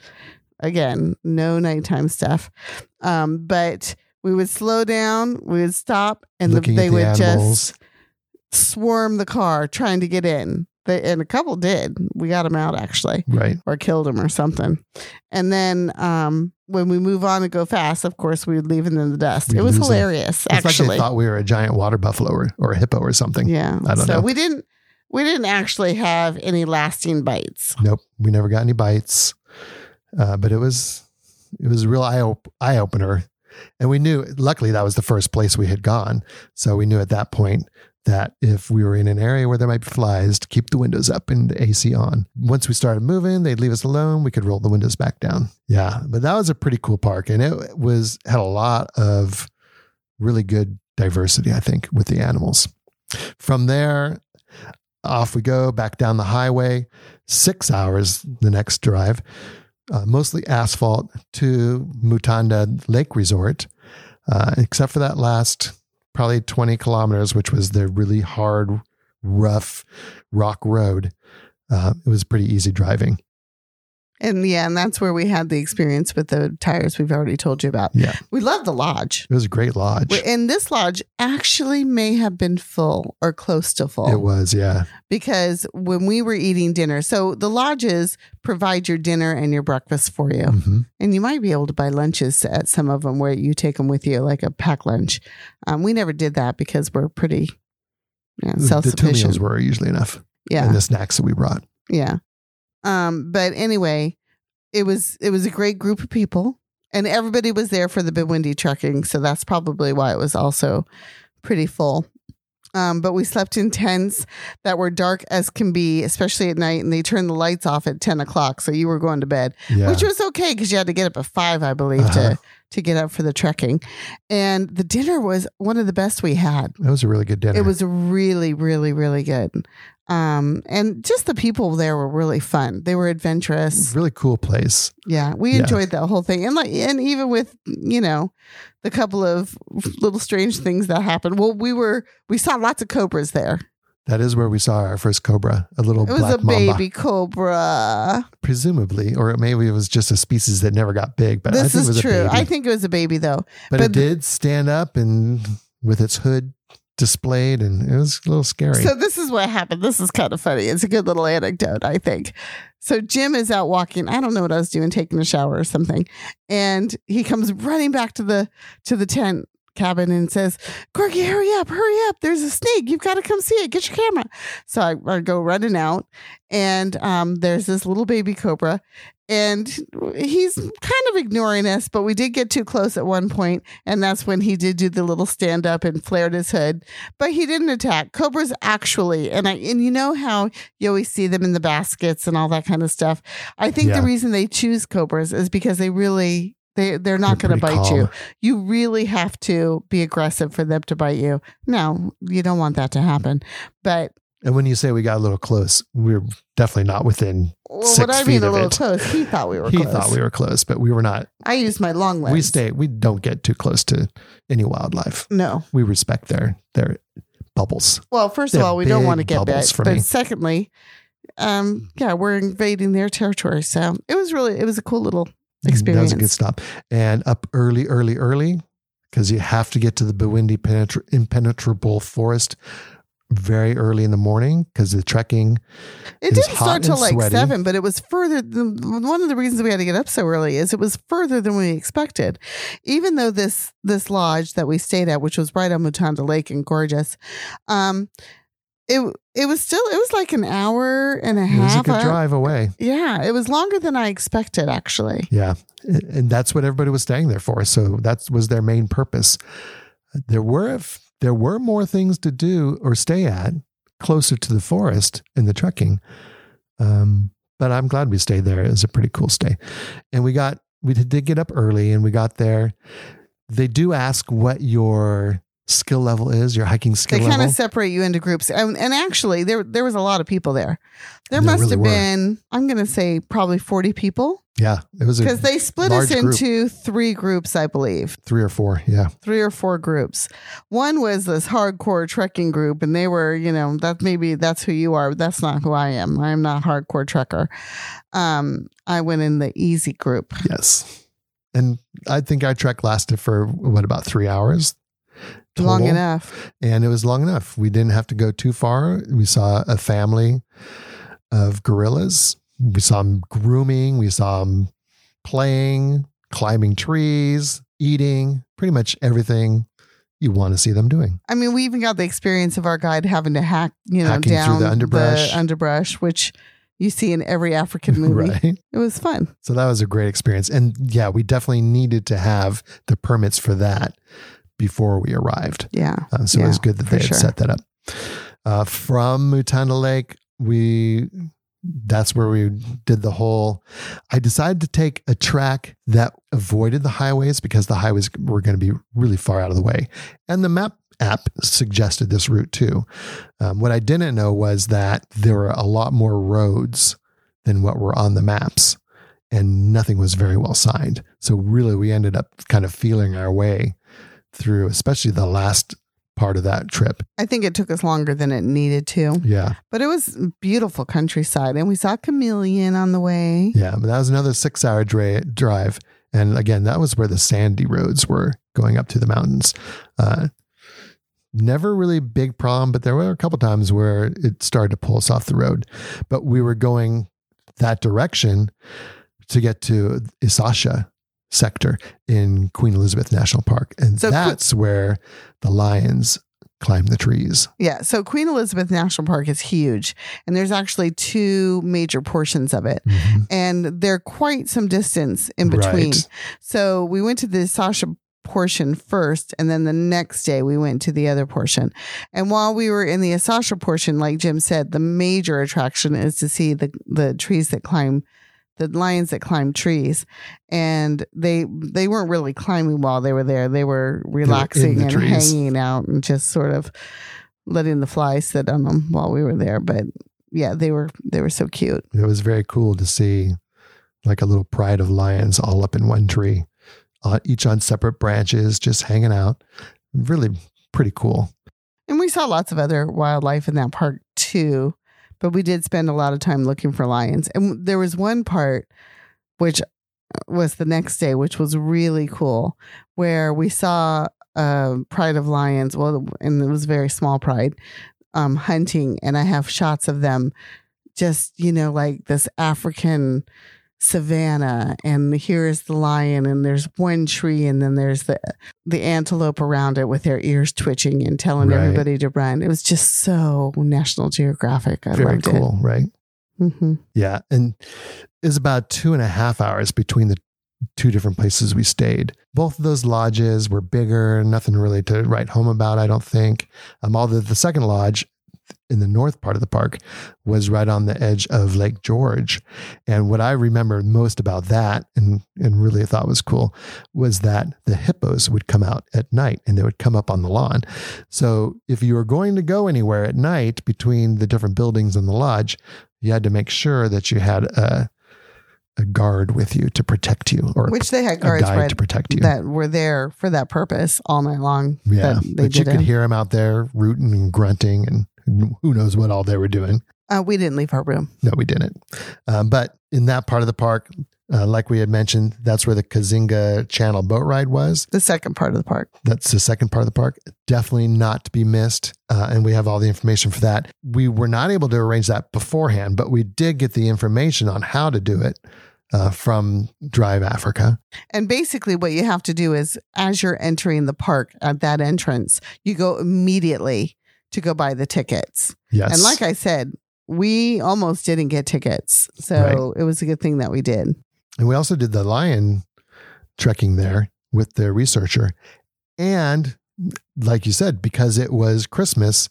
again, no nighttime stuff. Um, but we would slow down. We would stop, and the, they the would animals. just swarm the car trying to get in. They, and a couple did. We got them out actually Right. or killed him or something. And then um, when we move on and go fast, of course, we would leave them in the dust. We'd it was hilarious, It's like actually. they thought we were a giant water buffalo or, or a hippo or something. yeah. I don't so know. we didn't we didn't actually have any lasting bites. Nope. We never got any bites. Uh, but it was it was a real eye op- eye opener. And we knew luckily that was the first place we had gone. So we knew at that point that if we were in an area where there might be flies, to keep the windows up and the AC on. Once we started moving, they'd leave us alone. We could roll the windows back down. Yeah, but that was a pretty cool park, and it was had a lot of really good diversity. I think with the animals. From there, off we go back down the highway. Six hours the next drive, uh, mostly asphalt to Mutanda Lake Resort, uh, except for that last probably 20 kilometers, which was the really hard, rough rock road. Uh, it was pretty easy driving. And yeah, and that's where we had the experience with the tires we've already told you about. Yeah. We love the lodge. It was a great lodge. And this lodge actually may have been full or close to full. It was, yeah. because when we were eating dinner, so the lodges provide your dinner and your breakfast for you. hmm And you might be able to buy lunches at some of them where you take them with you, like a pack lunch. Um, we never did that because we're pretty yeah, self The two meals were usually enough. Yeah, And the snacks that we brought. yeah. Um, but anyway, it was it was a great group of people, and everybody was there for the Bwindi trucking, so that's probably why it was also pretty full. Um, but we slept in tents that were dark as can be, especially at night, and they turned the lights off at ten o'clock, so you were going to bed, Yeah. which was okay because you had to get up at five, I believe, Uh-huh. to to get up for the trekking. And the dinner was one of the best we had. that was a really good dinner. It was really, really, really good. Um, and just the people there were really fun. They were adventurous. really cool place. Yeah, we Yeah. enjoyed the whole thing, and like, and even with you know, the couple of little strange things that happened. Well, we were we saw lots of cobras there. That is where we saw our first cobra, a little It was black a mamba, baby cobra. presumably, or maybe it was just a species that never got big. But I This think it was is a true. baby. I think it was a baby though. but, but it did stand up and with its hood displayed, and it was a little scary. So this is what happened. This is kind of funny. It's a good little anecdote, I think. So Jim is out walking. I don't know what I was doing, taking a shower or something, and he comes running back to the to the tent cabin and says, "Corky, hurry up, hurry up! There's a snake. You've got to come see it. Get your camera." So I, I go running out, and um, there's this little baby cobra, and he's kind of ignoring us, but we did get too close at one point, and that's when he did do the little stand up and flared his hood but he didn't attack cobras actually and i and you know how you always see them in the baskets and all that kind of stuff i think Yeah. the reason they choose cobras is because they really they they're not going to bite you calm. you really have to be aggressive for them to bite you no you don't want that to happen but And when you say we got a little close, we are definitely not within. well, Six what i feet mean a little it. close he thought we were close. He close thought we were close, but we were not. i used my long legs We stay. We don't get too close to any wildlife. no We respect their their bubbles. Well, first They of all, we don't want to get bubbles bit. for But me. secondly, um, yeah, we're invading their territory. So it was really, it was a cool little That experience. was a good stop. And up early, early, early, because you have to get to the Bwindi penetra- impenetrable forest very early in the morning because the trekking It didn't start till like sweaty. seven, but it was further. Than, one of the reasons we had to get up so early is it was further than we expected. Even though this this lodge that we stayed at, which was right on Mutanda Lake and gorgeous, um, it it was still it was like an hour and a it was a half. good uh, drive away. Yeah, it was longer than I expected. Actually, Yeah. And and that's what everybody was staying there for. So that was their main purpose. There were there were more things to do or stay at closer to the forest in the trekking. Um, but I'm glad we stayed there. It was a pretty cool stay. And we got we did get up early and we got there. They do ask what your skill level is, your hiking skill they level. kind of separate you into groups, and, and actually, there there was a lot of people there. There There must really have were. been, I'm going to say, probably forty people yeah, it was because they split us large group. into three groups, I believe. three or four. Yeah. three or four groups. One was this hardcore trekking group, and they were, you know, that maybe that's who you are. But that's not who I am. I'm not a hardcore trekker. Um, I went in the easy group. Yes. And I think our trek lasted for what about three hours? Long enough. And it was long enough. We didn't have to go too far. We saw a family of gorillas. We saw them grooming. We saw them playing, climbing trees, eating, pretty much everything you want to see them doing. I mean, we even got the experience of our guide having to hack, you know, Hacking down the underbrush. underbrush, which you see in every African movie. Right. It was fun. So that was a great experience. And yeah, we definitely needed to have the permits for that before we arrived. Yeah. Uh, so it was good that they had sure. set that up. Uh, from Mutanda Lake, we that's where we did the whole. I decided to take a track that avoided the highways because the highways were going to be really far out of the way, and the map app suggested this route too. Um, what I didn't know was that there were a lot more roads than what were on the maps, and nothing was very well signed. So really, we ended up kind of feeling our way through, especially the last part of that trip. I think it took us longer than it needed to, Yeah. but it was beautiful countryside, and we saw chameleon on the way. Yeah. But that was another six hour dra- drive. And again, that was where the sandy roads were going up to the mountains. Uh, never really big problem, but there were a couple times where it started to pull us off the road. But we were going that direction to get to Ishasha sector in Queen Elizabeth National Park. And So that's where the lions climb the trees. Yeah. So Queen Elizabeth National Park is huge, and there's actually two major portions of it, Mhm. and they're quite some distance in between. Right. So we went to the Sasha portion first, and then the next day we went to the other portion. And while we were in the Ishasha portion, like Jim said, the major attraction is to see the the trees that climb the lions that climb trees and they they weren't really climbing while they were there they were relaxing the and trees. hanging out and just sort of letting the flies sit on them while we were there but yeah they were they were so cute It was very cool to see like a little pride of lions all up in one tree, uh, each on separate branches, just hanging out. Really pretty cool. and we saw lots of other wildlife in that park too but we did spend a lot of time looking for lions. And there was one part which was the next day which was really cool where we saw uh, pride of lions well and it was very small pride um, hunting and i have shots of them just you know like this african savannah and here is the lion and there's one tree and then there's the the antelope around it with their ears twitching and telling Right. everybody to run it was just so national geographic i very loved cool, right? it hmm Yeah. And it's about two and a half hours between the two different places we stayed. Both of those lodges were bigger, nothing really to write home about, I don't think. Um, although the second lodge in the north part of the park was right on the edge of Lake George. And what I remember most about that and, and really thought was cool was that the hippos would come out at night and they would come up on the lawn. So if you were going to go anywhere at night between the different buildings in the lodge, you had to make sure that you had a, a guard with you to protect you or which they had a guards right, to protect you. that were there for that purpose all night long yeah. But you could hear them out there rooting and grunting and who knows what all they were doing. uh, we didn't leave our room No, we didn't. Um, but in that part of the park, uh, like we had mentioned, that's where the Kazinga Channel boat ride was. the second part of the park That's the second part of the park. Definitely not to be missed. Uh, and we have all the information for that. We were not able to arrange that beforehand, but we did get the information on how to do it uh, from Drive Africa. And basically, what you have to do is, as you're entering the park at that entrance, you go immediately to go buy the tickets. Yes. And like I said, we almost didn't get tickets. So it was a good thing that we did. And we also did the lion trekking there with the researcher. And like you said, because it was Christmas,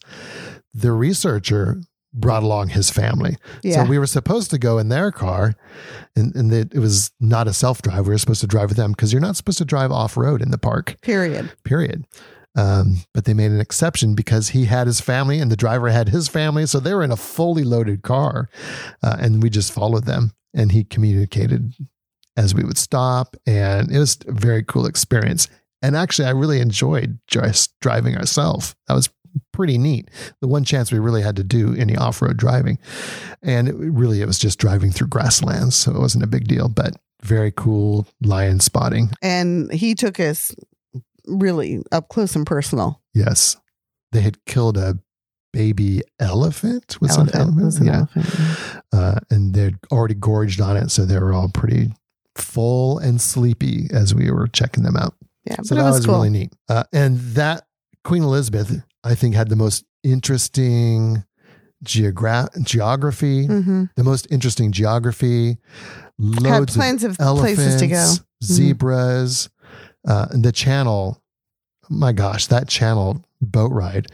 the researcher brought along his family. Yeah. So we were supposed to go in their car, and, and it, it was not a self drive. We were supposed to drive with them because you're not supposed to drive off road in the park, period. period. Um, but they made an exception because he had his family and the driver had his family. So they were in a fully loaded car. Uh, and we just followed them. And he communicated as we would stop. And it was a very cool experience. And actually, I really enjoyed just driving ourselves. That was pretty neat. The one chance we really had to do any off road driving. And it, really, it was just driving through grasslands. So it wasn't a big deal, but very cool lion spotting. And he took us really up close and personal. Yes. They had killed a baby elephant. Was it an elephant? An yeah. elephant. Uh, and they'd already gorged on it. So they were all pretty full and sleepy as we were checking them out. Yeah, So but it that was, was cool. really neat. Uh, and that Queen Elizabeth, I think, had the most interesting geogra- geography, hmm the most interesting geography, Had loads of plans of elephants, places to go. Mm-hmm. zebras, uh, the channel. My gosh, that channel boat ride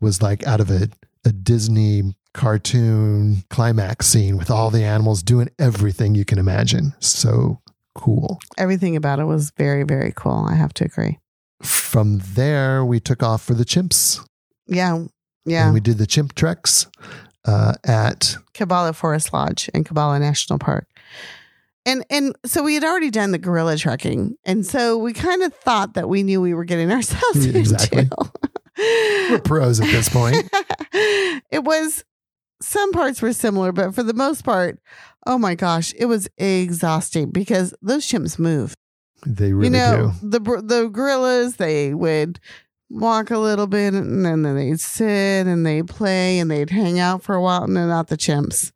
was like out of a, a Disney cartoon climax scene with all the animals doing everything you can imagine. So cool. Everything about it was very, very cool. I have to agree. From there, we took off for the chimps. Yeah. Yeah. And we did the chimp treks uh, at Kibale Forest Lodge in Kibale National Park. And and so we had already done the gorilla trekking. And so we kind of thought that we knew we were getting ourselves exactly. into. we're pros at this point. it was some parts were similar, but for the most part, oh my gosh, it was exhausting because those chimps move. They really you know, do. the the gorillas they would walk a little bit and then they'd sit and they'd play and they'd hang out for a while and then not the chimps.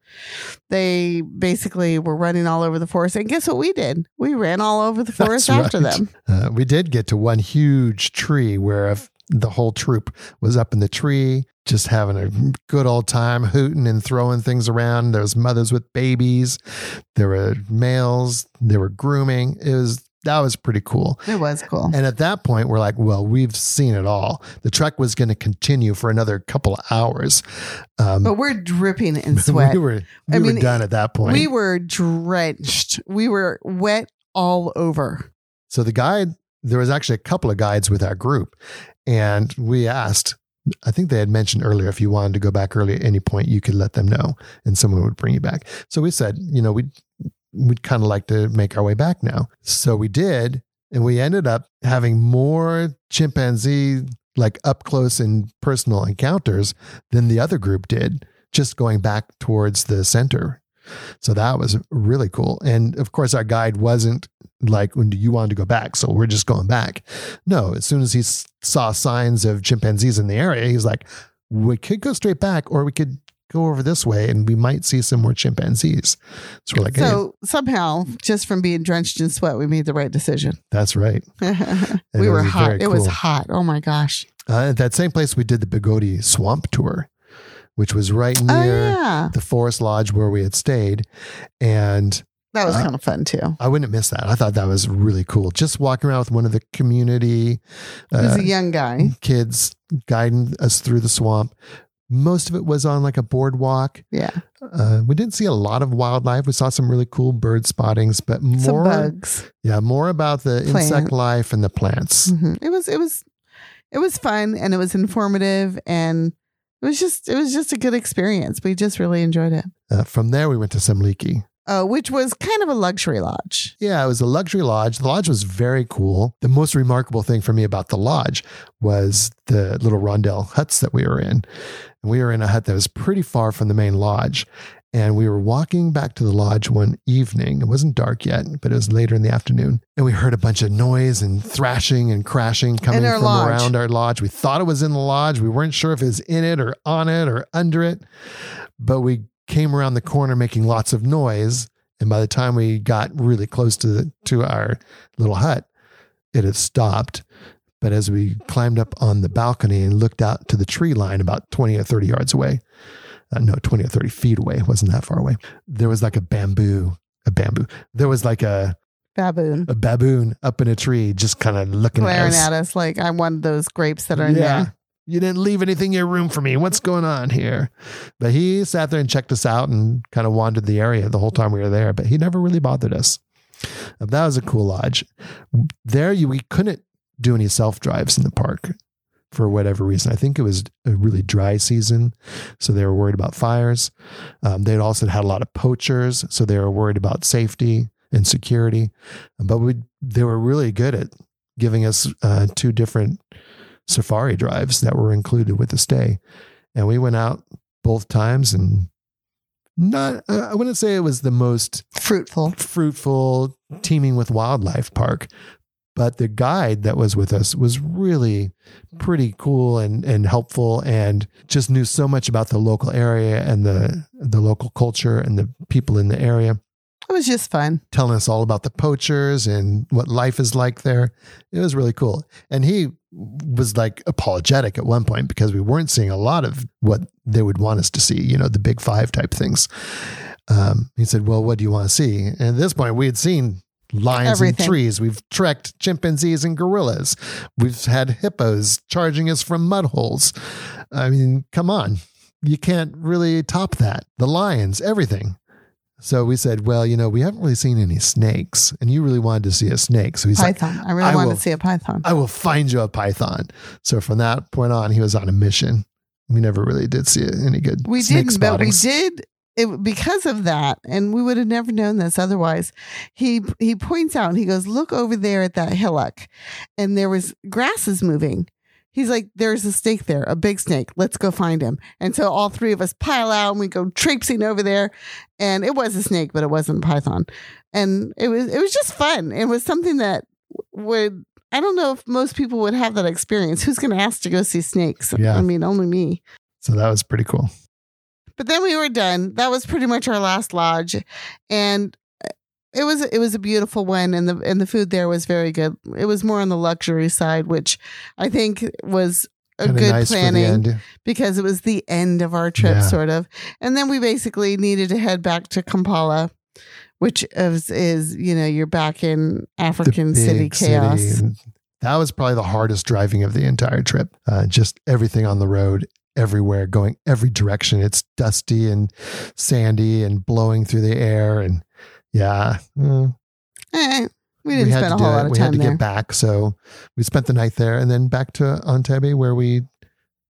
They basically were running all over the forest. And guess what we did? We ran all over the forest That's after right. them. Uh, we did get to one huge tree where if the whole troop was up in the tree, just having a good old time, hooting and throwing things around. There was mothers with babies. There were males. There were grooming. It was that was pretty cool. It was cool. And at that point, we're like, well, we've seen it all. The trek was going to continue for another couple of hours. Um, but we're dripping in sweat. we were, we I were mean, done at that point. we were drenched. We were wet all over. So the guide, there was actually a couple of guides with our group, and we asked. I think they had mentioned earlier if you wanted to go back early at any point, you could let them know, and someone would bring you back. So we said, you know, we'd we'd kind of like to make our way back now. So we did, and we ended up having more chimpanzee like up close and personal encounters than the other group did, just going back towards the center. So that was really cool. And of course, our guide wasn't like, when do you want to go back? So we're just going back. No, as soon as he saw signs of chimpanzees in the area, he's like, we could go straight back or we could go over this way and we might see some more chimpanzees. So we're like, hey, so somehow, just from being drenched in sweat, we made the right decision. that's right. we were hot. It was hot. Oh my gosh. Uh, at that same place, we did the Bigodi Swamp Tour, which was right Oh near yeah, the Forest Lodge where we had stayed. And that was Uh, kind of fun too. I wouldn't miss that. I thought that was really cool. Just walking around with one of the community uh, a young guy. kids guiding us through the swamp. Most of it was on like a boardwalk. Yeah, Uh, we didn't see a lot of wildlife. We saw some really cool bird spottings, but some more, bugs. yeah, more about the Plant. insect life and the plants. Mhm. It was. It was. It was fun and it was informative and it was just. It was just a good experience. We just really enjoyed it. Uh, from there, we went to Semliki. Uh, which was kind of a luxury lodge. Yeah, it was a luxury lodge. The lodge was very cool. The most remarkable thing for me about the lodge was the little rondel huts that we were in. We were in a hut that was pretty far from the main lodge. And we were walking back to the lodge one evening. It wasn't dark yet, but it was later in the afternoon. And we heard a bunch of noise and thrashing and crashing coming from lodge. around our lodge. We thought it was in the lodge. We weren't sure if it was in it or on it or under it. But we came around the corner making lots of noise. And by the time we got really close to the, to our little hut, it had stopped. But as we climbed up on the balcony and looked out to the tree line about 20 or 30 yards away, uh, no, 20 or 30 feet away, wasn't that far away, there was like a bamboo, a bamboo. There was like a, Baboon a baboon up in a tree just kind of looking at glaring us. at us like I'm one of those grapes that are in there. You didn't leave anything in your room for me. What's going on here? But he sat there and checked us out and kind of wandered the area the whole time we were there, but he never really bothered us. That was a cool lodge. There, you we couldn't do any self drives in the park for whatever reason. I think it was a really dry season, so they were worried about fires. Um, they had also had a lot of poachers, so they were worried about safety and security. But we they were really good at giving us uh, two different safari drives that were included with the stay. And we went out both times and not, I wouldn't say it was the most Fruitful. fruitful, teeming with wildlife park, but the guide that was with us was really pretty cool and, and helpful and just knew so much about the local area and the, the local culture and the people in the area It was just fun. telling us all about the poachers and what life is like there. It was really cool. And he was like apologetic at one point because we weren't seeing a lot of what they would want us to see, you know, the big five type things. Um, he said, Well, what do you want to see? And at this point, we had seen lions Everything. and trees. We've trekked chimpanzees and gorillas. We've had hippos charging us from mud holes. I mean, come on. You can't really top that. The lions, everything. So we said, well, you know, we haven't really seen any snakes, and you really wanted to see a snake. So he's like. I really I wanted will- to see a python. I will find you a python. So from that point on, he was on a mission. We never really did see any good. We didn't, but we did it because of that, and we would have never known this otherwise. He he points out, and he goes, "Look over there at that hillock," and there was grasses moving. He's like, "There's a snake there, a big snake. Let's go find him." And so all three of us pile out and we go traipsing over there, and it was a snake, but it wasn't a python, and it was it was just fun. It was something that would. I don't know if most people would have that experience. Who's going to ask to go see snakes? Yeah. I mean, only me. So that was pretty cool. But then we were done. That was pretty much our last lodge, and it was it was a beautiful one, and the and the food there was very good. It was more on the luxury side, which I think was a Kinda good nice planning because it was the end of our trip, Yeah. sort of. And then we basically needed to head back to Kampala, which is, is you know, you're back in African city chaos. city. That was probably the hardest driving of the entire trip. Uh, just everything on the road, everywhere, going every direction. It's dusty and sandy and blowing through the air. And yeah, mm, Eh, we didn't had spend a whole lot of we time had to there. get back. So we spent the night there and then back to Entebbe where we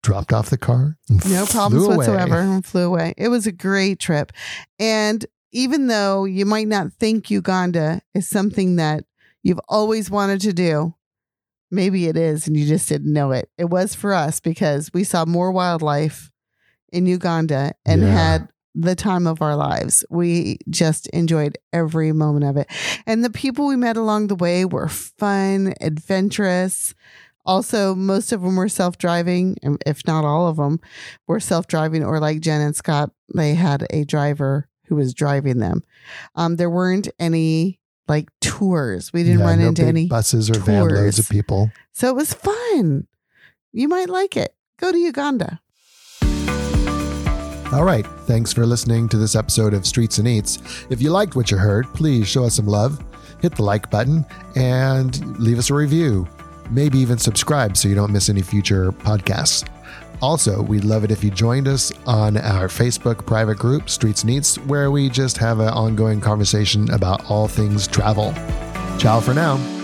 dropped off the car. And No problems away. whatsoever. And flew away. It was a great trip. And even though you might not think Uganda is something that you've always wanted to do, maybe it is and you just didn't know it. It was for us because we saw more wildlife in Uganda and Yeah. had the time of our lives. We just enjoyed every moment of it. And the people we met along the way were fun, adventurous. Also, most of them were self driving, if not all of them were self driving, or like Jen and Scott, they had a driver who was driving them. Um, there weren't any like tours. We didn't Yeah, run no into any. buses or van loads of people. So it was fun. You might like it. Go to Uganda. All right. Thanks for listening to this episode of Streets and Eats. If you liked what you heard, please show us some love, hit the like button, and leave us a review. Maybe even subscribe so you don't miss any future podcasts. Also, we'd love it if you joined us on our Facebook private group, Streets and Eats, where we just have an ongoing conversation about all things travel. Ciao for now.